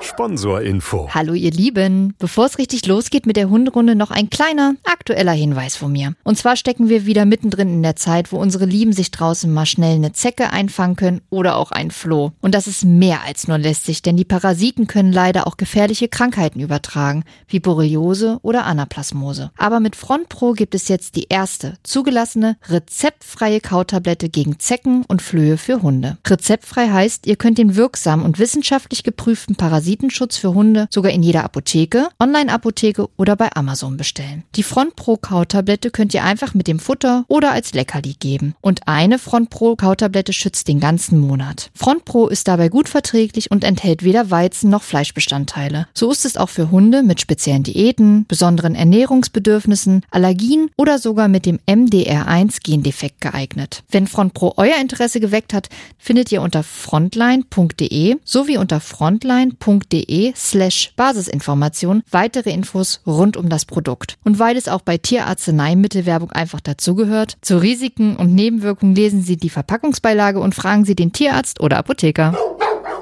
Sponsorinfo. Hallo ihr Lieben. Bevor es richtig losgeht mit der Hunderunde, noch ein kleiner, aktueller Hinweis von mir. Und zwar stecken wir wieder mittendrin in der Zeit, wo unsere Lieben sich draußen mal schnell eine Zecke einfangen können oder auch ein Floh. Und das ist mehr als nur lästig, denn die Parasiten können leider auch gefährliche Krankheiten übertragen, wie Borreliose oder Anaplasmose. Aber mit Front Pro gibt es jetzt die erste zugelassene rezeptfreie Kautablette gegen Zecken und Flöhe für Hunde. Rezeptfrei heißt, ihr könnt den wirksamen und wissenschaftlich geprüften Parasiten Parasitenschutz für Hunde sogar in jeder Apotheke, Online-Apotheke oder bei Amazon bestellen. Die Front Pro Kautablette könnt ihr einfach mit dem Futter oder als Leckerli geben. Und eine Front Pro Kautablette schützt den ganzen Monat. Front Pro ist dabei gut verträglich und enthält weder Weizen noch Fleischbestandteile. So ist es auch für Hunde mit speziellen Diäten, besonderen Ernährungsbedürfnissen, Allergien oder sogar mit dem MDR1 Gendefekt geeignet. Wenn Front Pro euer Interesse geweckt hat, findet ihr unter frontline.de sowie unter frontline.de slash Basisinformation weitere Infos rund um das Produkt. Und weil es auch bei Tierarzneimittelwerbung einfach dazugehört, zu Risiken und Nebenwirkungen lesen Sie die Verpackungsbeilage und fragen Sie den Tierarzt oder Apotheker.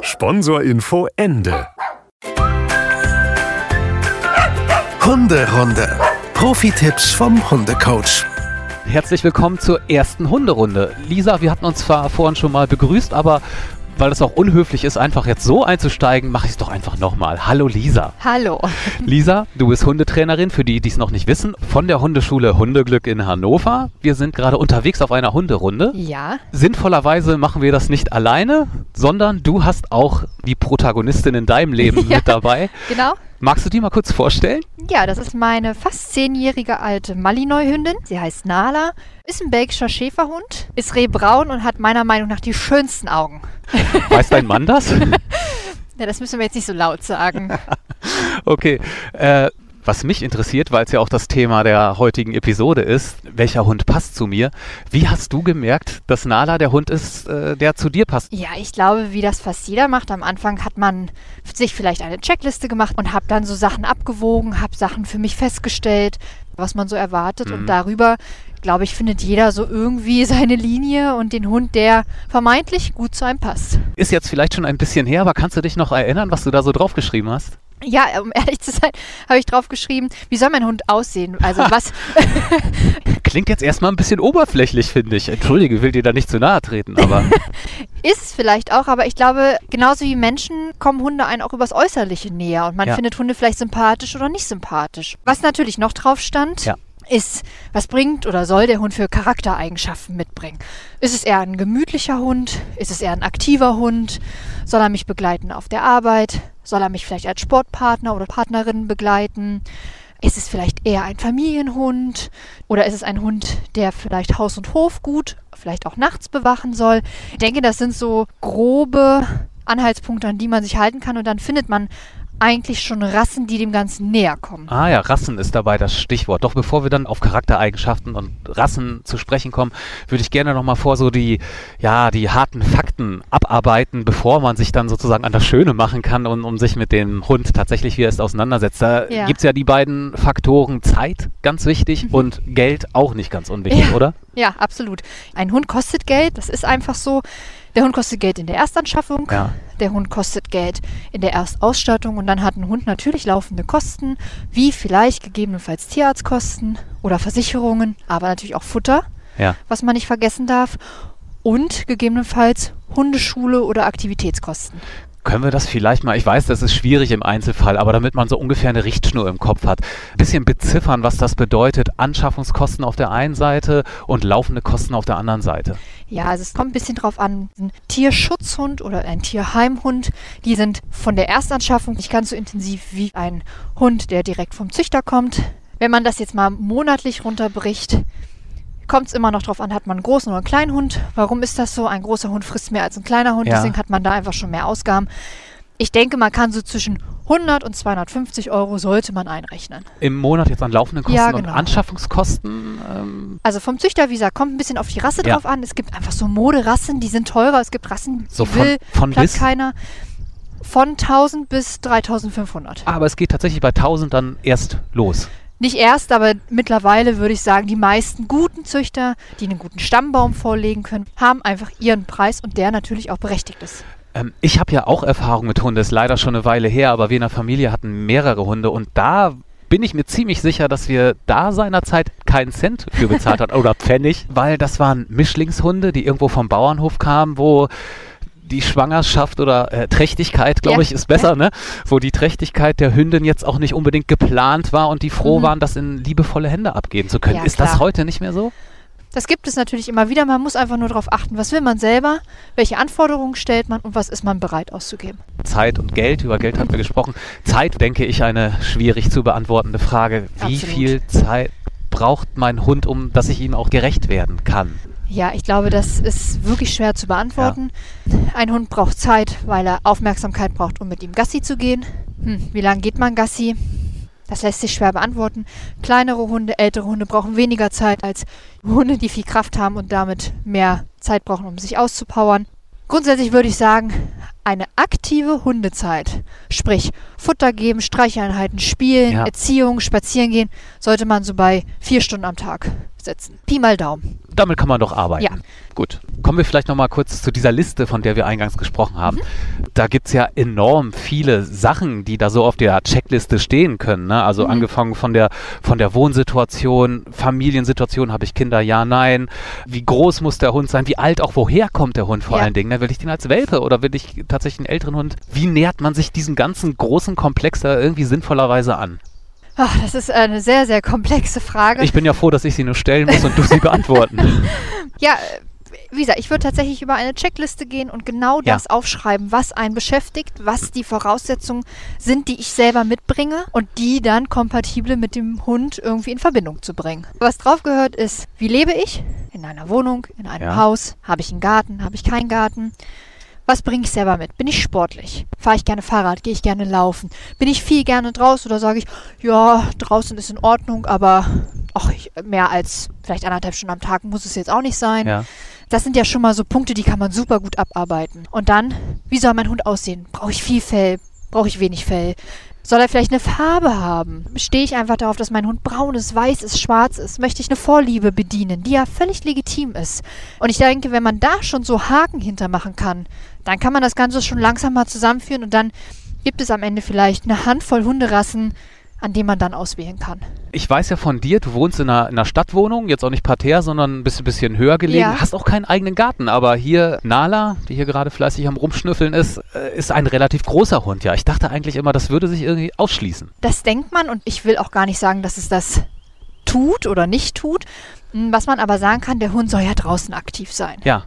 Sponsorinfo Ende. Hunderunde. Profi-Tipps vom Hundecoach. Herzlich willkommen zur ersten Hunderunde. Lisa, wir hatten uns zwar vorhin schon mal begrüßt, aber weil es auch unhöflich ist, einfach jetzt so einzusteigen, mache ich es doch einfach nochmal. Hallo Lisa. Hallo. Lisa, du bist Hundetrainerin, für die, die es noch nicht wissen, von der Hundeschule Hundeglück in Hannover. Wir sind gerade unterwegs auf einer Hunderunde. Ja. Sinnvollerweise machen wir das nicht alleine, sondern du hast auch die Protagonistin in deinem Leben ja, mit dabei. Genau. Magst du die mal kurz vorstellen? Ja, das ist meine fast zehnjährige alte Malinois-Hündin. Sie heißt Nala, ist ein belgischer Schäferhund, ist rehbraun und hat meiner Meinung nach die schönsten Augen. Weiß dein Mann das? ja, das müssen wir jetzt nicht so laut sagen. okay. Äh, was mich interessiert, weil es ja auch das Thema der heutigen Episode ist, welcher Hund passt zu mir? Wie hast du gemerkt, dass Nala der Hund ist, äh, der zu dir passt? Ja, ich glaube, wie das fast jeder macht. Am Anfang hat man sich vielleicht eine Checkliste gemacht und habe dann so Sachen abgewogen, habe Sachen für mich festgestellt, was man so erwartet. Mhm. Und darüber, glaube ich, findet jeder so irgendwie seine Linie und den Hund, der vermeintlich gut zu einem passt. Ist jetzt vielleicht schon ein bisschen her, aber kannst du dich noch erinnern, was du da so draufgeschrieben hast? Ja, um ehrlich zu sein, habe ich drauf geschrieben, wie soll mein Hund aussehen? Also was. Klingt jetzt erstmal ein bisschen oberflächlich, finde ich. Entschuldige, will dir da nicht zu nahe treten, aber. Ist es vielleicht auch, aber ich glaube, genauso wie Menschen kommen Hunde einen auch übers Äußerliche näher und man ja. findet Hunde vielleicht sympathisch oder nicht sympathisch. Was natürlich noch drauf stand, ja ist, was bringt oder soll der Hund für Charaktereigenschaften mitbringen? Ist es eher ein gemütlicher Hund? Ist es eher ein aktiver Hund? Soll er mich begleiten auf der Arbeit? Soll er mich vielleicht als Sportpartner oder Partnerin begleiten? Ist es vielleicht eher ein Familienhund? Oder ist es ein Hund, der vielleicht Haus und Hof gut, vielleicht auch nachts bewachen soll? Ich denke, das sind so grobe Anhaltspunkte, an die man sich halten kann und dann findet man eigentlich schon Rassen, die dem Ganzen näher kommen. Ah ja, Rassen ist dabei das Stichwort. Doch bevor wir dann auf Charaktereigenschaften und Rassen zu sprechen kommen, würde ich gerne nochmal vor so die, ja, die harten Fakten abarbeiten, bevor man sich dann sozusagen an das Schöne machen kann und um sich mit dem Hund tatsächlich wie er ist auseinandersetzt. Da ja. gibt es ja die beiden Faktoren Zeit, ganz wichtig, mhm. und Geld auch nicht ganz unwichtig, ja. oder? Ja, absolut. Ein Hund kostet Geld, das ist einfach so. Der Hund kostet Geld in der Erstanschaffung, ja. der Hund kostet Geld in der Erstausstattung und dann hat ein Hund natürlich laufende Kosten, wie vielleicht gegebenenfalls Tierarztkosten oder Versicherungen, aber natürlich auch Futter, ja. was man nicht vergessen darf und gegebenenfalls Hundeschule oder Aktivitätskosten. Können wir das vielleicht mal, ich weiß, das ist schwierig im Einzelfall, aber damit man so ungefähr eine Richtschnur im Kopf hat, ein bisschen beziffern, was das bedeutet, Anschaffungskosten auf der einen Seite und laufende Kosten auf der anderen Seite. Ja, also es kommt ein bisschen drauf an, ein Tierschutzhund oder ein Tierheimhund, die sind von der Erstanschaffung nicht ganz so intensiv wie ein Hund, der direkt vom Züchter kommt. Wenn man das jetzt mal monatlich runterbricht, kommt es immer noch darauf an, hat man einen großen oder einen kleinen Hund. Warum ist das so? Ein großer Hund frisst mehr als ein kleiner Hund, ja. deswegen hat man da einfach schon mehr Ausgaben. Ich denke, man kann so zwischen 100 und 250 Euro sollte man einrechnen. Im Monat jetzt an laufenden Kosten ja, genau. und Anschaffungskosten? Ähm also vom Züchter, wie gesagt, kommt ein bisschen auf die Rasse ja. drauf an. Es gibt einfach so Moderassen, die sind teurer. Es gibt Rassen, die so von, will von bis? keiner. Von 1000 bis 3500. Aber es geht tatsächlich bei 1000 dann erst los nicht erst, aber mittlerweile würde ich sagen, die meisten guten Züchter, die einen guten Stammbaum vorlegen können, haben einfach ihren Preis und der natürlich auch berechtigt ist. Ähm, ich habe ja auch Erfahrung mit Hunden, ist leider schon eine Weile her, aber wir in der Familie hatten mehrere Hunde und da bin ich mir ziemlich sicher, dass wir da seinerzeit keinen Cent für bezahlt haben oder Pfennig, weil das waren Mischlingshunde, die irgendwo vom Bauernhof kamen, wo die Schwangerschaft oder äh, Trächtigkeit, glaube Ja, ich, ist besser, ja. ne? Wo die Trächtigkeit der Hündin jetzt auch nicht unbedingt geplant war und die froh Mhm. waren, das in liebevolle Hände abgeben zu können. Ja, ist das klar. heute nicht mehr so? Das gibt es natürlich immer wieder. Man muss einfach nur darauf achten, was will man selber, welche Anforderungen stellt man und was ist man bereit auszugeben. Zeit und Geld, über Geld hatten wir gesprochen. Zeit, denke ich, eine schwierig zu beantwortende Frage. Wie Absolut. viel Zeit braucht mein Hund, um dass ich ihm auch gerecht werden kann? Ja, ich glaube, das ist wirklich schwer zu beantworten. Ein Hund braucht Zeit, weil er Aufmerksamkeit braucht, um mit ihm Gassi zu gehen. Hm, wie lange geht man Gassi? Das lässt sich schwer beantworten. Kleinere Hunde, ältere Hunde brauchen weniger Zeit als Hunde, die viel Kraft haben und damit mehr Zeit brauchen, um sich auszupowern. Grundsätzlich würde ich sagen, eine aktive Hundezeit, sprich Futter geben, Streicheinheiten, Spielen, Ja. Erziehung, Spazieren gehen, sollte man so bei vier Stunden am Tag setzen. Pi mal Daumen. Damit kann man doch arbeiten. Ja. Gut. Kommen wir vielleicht nochmal kurz zu dieser Liste, von der wir eingangs gesprochen haben. Da gibt es ja enorm viele Sachen, die da so auf der Checkliste stehen können. Ne? Also Mhm. angefangen von der, von der Wohnsituation, Familiensituation, habe ich Kinder, ja, nein. Wie groß muss der Hund sein? Wie alt auch woher kommt der Hund vor Ja. allen Dingen? Ne? Will ich den als Welpe oder will ich tatsächlich einen älteren Hund? Wie nähert man sich diesem ganzen großen Komplex da irgendwie sinnvollerweise an? Ach, das ist eine sehr, sehr komplexe Frage. Ich bin ja froh, dass ich sie nur stellen muss und du sie beantworten. ja, wie gesagt, ich würde tatsächlich über eine Checkliste gehen und genau Ja. das aufschreiben, was einen beschäftigt, was die Voraussetzungen sind, die ich selber mitbringe und die dann kompatibel mit dem Hund irgendwie in Verbindung zu bringen. Was drauf gehört ist, wie lebe ich? In einer Wohnung, in einem Ja. Haus? Habe ich einen Garten? Habe ich keinen Garten? Was bringe ich selber mit? Bin ich sportlich? Fahre ich gerne Fahrrad? Gehe ich gerne laufen? Bin ich viel gerne draußen oder sage ich, ja, draußen ist in Ordnung, aber ach, mehr als vielleicht anderthalb Stunden am Tag muss es jetzt auch nicht sein. ja. Das sind ja schon mal so Punkte, die kann man super gut abarbeiten. Und dann, wie soll mein Hund aussehen? Brauche ich viel Fell? Brauche ich wenig Fell? Soll er vielleicht eine Farbe haben? Stehe ich einfach darauf, dass mein Hund braun ist, weiß ist, schwarz ist? Möchte ich eine Vorliebe bedienen, die ja völlig legitim ist? Und ich denke, wenn man da schon so Haken hintermachen kann, dann kann man das Ganze schon langsam mal zusammenführen und dann gibt es am Ende vielleicht eine Handvoll Hunderassen, an denen man dann auswählen kann. Ich weiß ja von dir, du wohnst in einer, in einer Stadtwohnung, jetzt auch nicht parterre, sondern ein bisschen, bisschen höher gelegen, Ja. hast auch keinen eigenen Garten, aber hier Nala, die hier gerade fleißig am Rumschnüffeln ist, äh, ist ein relativ großer Hund, ja. Ich dachte eigentlich immer, das würde sich irgendwie ausschließen. Das denkt man und ich will auch gar nicht sagen, dass es das tut oder nicht tut. Hm, Was man aber sagen kann, der Hund soll ja draußen aktiv sein. Ja,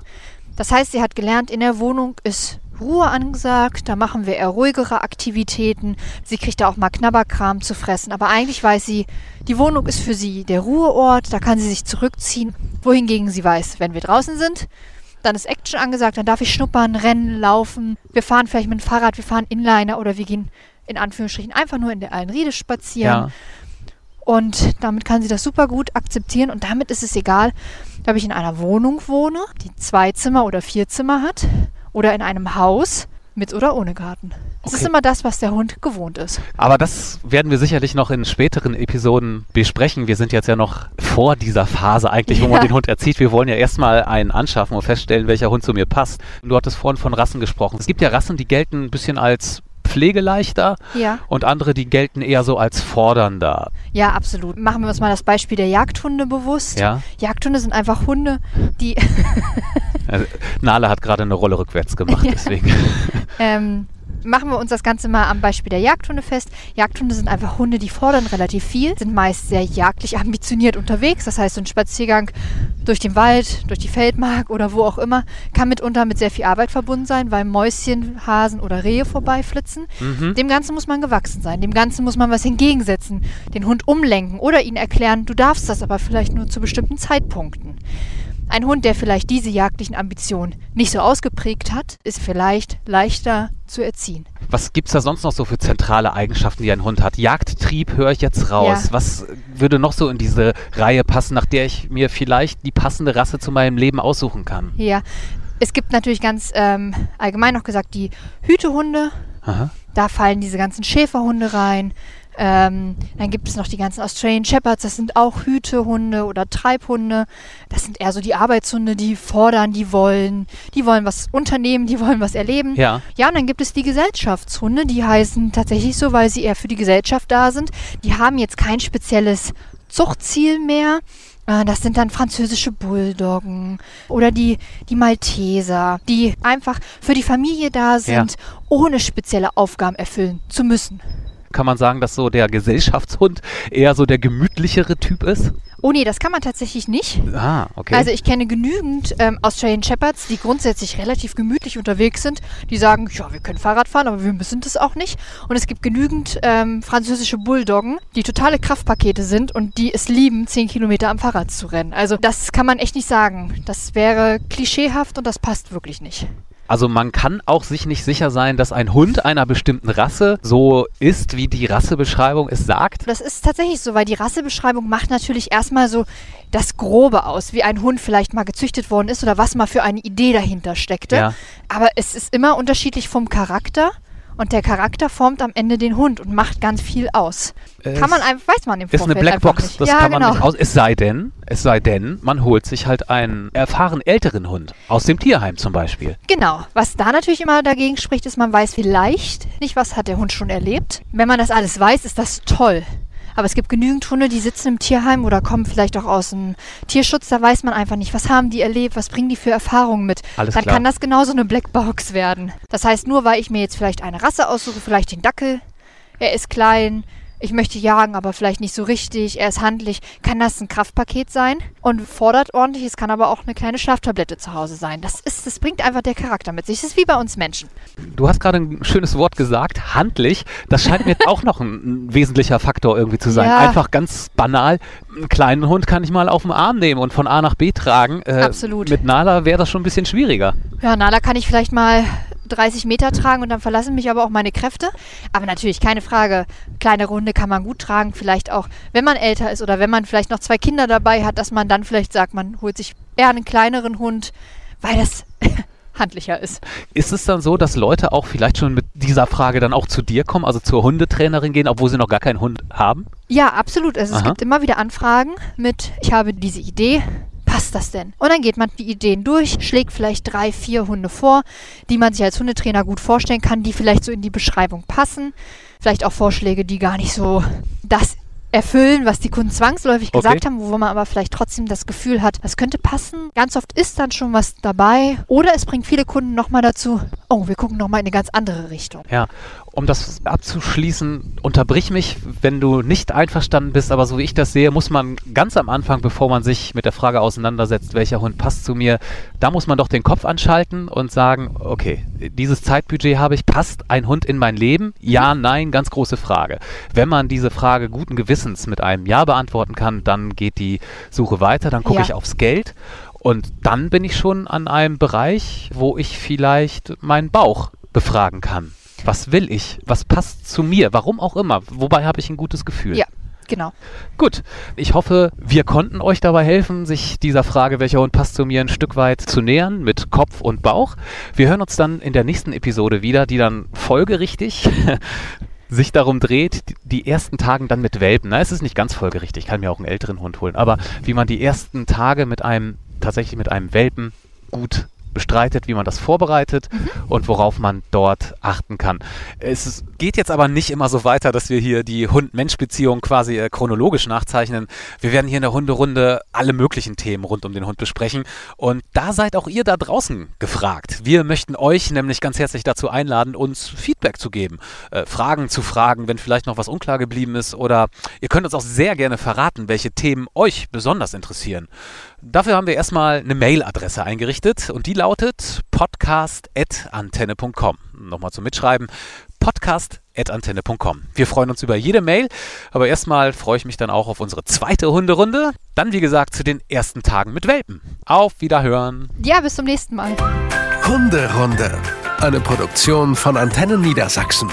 Das heißt, sie hat gelernt, in der Wohnung ist Ruhe angesagt, da machen wir eher ruhigere Aktivitäten. Sie kriegt da auch mal Knabberkram zu fressen, aber eigentlich weiß sie, die Wohnung ist für sie der Ruheort, da kann sie sich zurückziehen. Wohingegen sie weiß, wenn wir draußen sind, dann ist Action angesagt, dann darf ich schnuppern, rennen, laufen. Wir fahren vielleicht mit dem Fahrrad, wir fahren Inliner oder wir gehen in Anführungsstrichen einfach nur in der Allenriede spazieren. ja. Und damit kann sie das super gut akzeptieren und damit ist es egal, ob ich in einer Wohnung wohne, die zwei Zimmer oder vier Zimmer hat, oder in einem Haus mit oder ohne Garten. Es ist Okay. immer das, was der Hund gewohnt ist. Aber das werden wir sicherlich noch in späteren Episoden besprechen. Wir sind jetzt ja noch vor dieser Phase eigentlich, wo man Ja. den Hund erzieht. Wir wollen ja erstmal einen anschaffen und feststellen, welcher Hund zu mir passt. Du hattest vorhin von Rassen gesprochen. Es gibt ja Rassen, die gelten ein bisschen als pflegeleichter Ja. und andere, die gelten eher so als fordernder. Ja, absolut. Machen wir uns mal das Beispiel der Jagdhunde bewusst. Ja? Jagdhunde sind einfach Hunde, die Also, Nale hat gerade eine Rolle rückwärts gemacht, deswegen. Ähm, machen wir uns das Ganze mal am Beispiel der Jagdhunde fest. Jagdhunde sind einfach Hunde, die fordern relativ viel, sind meist sehr jagdlich ambitioniert unterwegs. Das heißt, so ein Spaziergang durch den Wald, durch die Feldmark oder wo auch immer, kann mitunter mit sehr viel Arbeit verbunden sein, weil Mäuschen, Hasen oder Rehe vorbeiflitzen. Mhm. Dem Ganzen muss man gewachsen sein. Dem Ganzen muss man was entgegensetzen, den Hund umlenken oder ihn erklären, du darfst das aber vielleicht nur zu bestimmten Zeitpunkten. Ein Hund, der vielleicht diese jagdlichen Ambitionen nicht so ausgeprägt hat, ist vielleicht leichter zu erziehen. Was gibt's da sonst noch so für zentrale Eigenschaften, die ein Hund hat? Jagdtrieb höre ich jetzt raus. Ja. Was würde noch so in diese Reihe passen, nach der ich mir vielleicht die passende Rasse zu meinem Leben aussuchen kann? Ja, es gibt natürlich ganz ähm, allgemein noch gesagt die Hütehunde. Aha. Da fallen diese ganzen Schäferhunde rein. Ähm, dann gibt es noch die ganzen Australian Shepherds, das sind auch Hütehunde oder Treibhunde. Das sind eher so die Arbeitshunde, die fordern, die wollen, die wollen was unternehmen, die wollen was erleben. Ja. Ja, und dann gibt es die Gesellschaftshunde, die heißen tatsächlich so, weil sie eher für die Gesellschaft da sind. Die haben jetzt kein spezielles Zuchtziel mehr. Äh, Das sind dann französische Bulldoggen oder die, die Malteser, die einfach für die Familie da sind, ohne spezielle Aufgaben erfüllen zu müssen. Kann man sagen, dass so der Gesellschaftshund eher so der gemütlichere Typ ist? Oh nee, das kann man tatsächlich nicht. Ah, okay. Also ich kenne genügend ähm, Australian Shepherds, die grundsätzlich relativ gemütlich unterwegs sind. Die sagen, ja, wir können Fahrrad fahren, aber wir müssen das auch nicht. Und es gibt genügend ähm, französische Bulldoggen, die totale Kraftpakete sind und die es lieben, 10 Kilometer am Fahrrad zu rennen. Also das kann man echt nicht sagen. Das wäre klischeehaft und das passt wirklich nicht. Also man kann auch sich nicht sicher sein, dass ein Hund einer bestimmten Rasse so ist, wie die Rassebeschreibung es sagt. Das ist tatsächlich so, weil die Rassebeschreibung macht natürlich erstmal so das Grobe aus, wie ein Hund vielleicht mal gezüchtet worden ist oder was mal für eine Idee dahinter steckte. Ja. Aber es ist immer unterschiedlich vom Charakter und der Charakter formt am Ende den Hund und macht ganz viel aus. Es kann man einfach, weiß man im Ist Vorfeld eine einfach Blackbox, das ja, kann man genau. nicht aus. Es sei denn, es sei denn, man holt sich halt einen erfahren älteren Hund aus dem Tierheim zum Beispiel. Genau. Was da natürlich immer dagegen spricht, ist, man weiß vielleicht nicht, was hat der Hund schon erlebt. Wenn man das alles weiß, ist das toll. Aber es gibt genügend Hunde, die sitzen im Tierheim oder kommen vielleicht auch aus dem Tierschutz. Da weiß man einfach nicht, was haben die erlebt, was bringen die für Erfahrungen mit. Alles Dann klar. kann das genauso eine Blackbox werden. Das heißt, nur weil ich mir jetzt vielleicht eine Rasse aussuche, vielleicht den Dackel, er ist klein, ich möchte jagen, aber vielleicht nicht so richtig, er ist handlich, kann das ein Kraftpaket sein und fordert ordentlich. Es kann aber auch eine kleine Schlaftablette zu Hause sein. Das ist, das bringt einfach der Charakter mit sich. Das ist wie bei uns Menschen. Du hast gerade ein schönes Wort gesagt, handlich. Das scheint mir auch noch ein, ein wesentlicher Faktor irgendwie zu sein. Ja. Einfach ganz banal. Einen kleinen Hund kann ich mal auf den Arm nehmen und von A nach B tragen. Äh, Absolut. Mit Nala wäre das schon ein bisschen schwieriger. Ja, Nala kann ich vielleicht mal 30 Meter tragen und dann verlassen mich aber auch meine Kräfte. Aber natürlich, keine Frage. Kleine Runde kann man gut tragen. Vielleicht auch, wenn man älter ist oder wenn man vielleicht noch zwei Kinder dabei hat, dass man dann vielleicht sagt, man holt sich eher einen kleineren Hund, weil das handlicher ist. Ist es dann so, dass Leute auch vielleicht schon mit dieser Frage dann auch zu dir kommen, also zur Hundetrainerin gehen, obwohl sie noch gar keinen Hund haben? Ja, absolut. Also es gibt immer wieder Anfragen mit, ich habe diese Idee, passt das denn? Und dann geht man die Ideen durch, schlägt vielleicht drei, vier Hunde vor, die man sich als Hundetrainer gut vorstellen kann, die vielleicht so in die Beschreibung passen. Vielleicht auch Vorschläge, die gar nicht so das erfüllen, was die Kunden zwangsläufig Okay. gesagt haben, wo man aber vielleicht trotzdem das Gefühl hat, das könnte passen. Ganz oft ist dann schon was dabei. Oder es bringt viele Kunden nochmal dazu, oh, wir gucken nochmal in eine ganz andere Richtung. Ja, um das abzuschließen, unterbrich mich, wenn du nicht einverstanden bist, aber so wie ich das sehe, muss man ganz am Anfang, bevor man sich mit der Frage auseinandersetzt, welcher Hund passt zu mir, da muss man doch den Kopf anschalten und sagen, okay, dieses Zeitbudget habe ich, passt ein Hund in mein Leben? Ja, nein, ganz große Frage. Wenn man diese Frage guten Gewissens mit einem Ja beantworten kann, dann geht die Suche weiter, dann gucke Ja. ich aufs Geld und dann bin ich schon an einem Bereich, wo ich vielleicht meinen Bauch befragen kann. Was will ich? Was passt zu mir? Warum auch immer. Wobei habe ich ein gutes Gefühl. Ja, genau. Gut, ich hoffe, wir konnten euch dabei helfen, sich dieser Frage, welcher Hund passt zu mir, ein Stück weit zu nähern mit Kopf und Bauch. Wir hören uns dann in der nächsten Episode wieder, die dann folgerichtig sich darum dreht, die- ersten Tagen dann mit Welpen. Na, es ist nicht ganz folgerichtig, ich kann mir auch einen älteren Hund holen, aber wie man die ersten Tage mit einem, tatsächlich mit einem Welpen gut bestreitet, wie man das vorbereitet und worauf man dort achten kann. Es geht jetzt aber nicht immer so weiter, dass wir hier die Hund-Mensch-Beziehung quasi äh, chronologisch nachzeichnen. Wir werden hier in der Hunderunde alle möglichen Themen rund um den Hund besprechen und da seid auch ihr da draußen gefragt. Wir möchten euch nämlich ganz herzlich dazu einladen, uns Feedback zu geben, äh, Fragen zu fragen, wenn vielleicht noch was unklar geblieben ist oder ihr könnt uns auch sehr gerne verraten, welche Themen euch besonders interessieren. Dafür haben wir erstmal eine Mailadresse eingerichtet und die lautet podcast.antenne.com. Nochmal zum Mitschreiben. podcast.antenne.com. Wir freuen uns über jede Mail, aber erstmal freue ich mich dann auch auf unsere zweite Hunderunde. Dann, wie gesagt, zu den ersten Tagen mit Welpen. Auf Wiederhören. Ja, bis zum nächsten Mal. Hunderunde. Eine Produktion von Antennen Niedersachsen.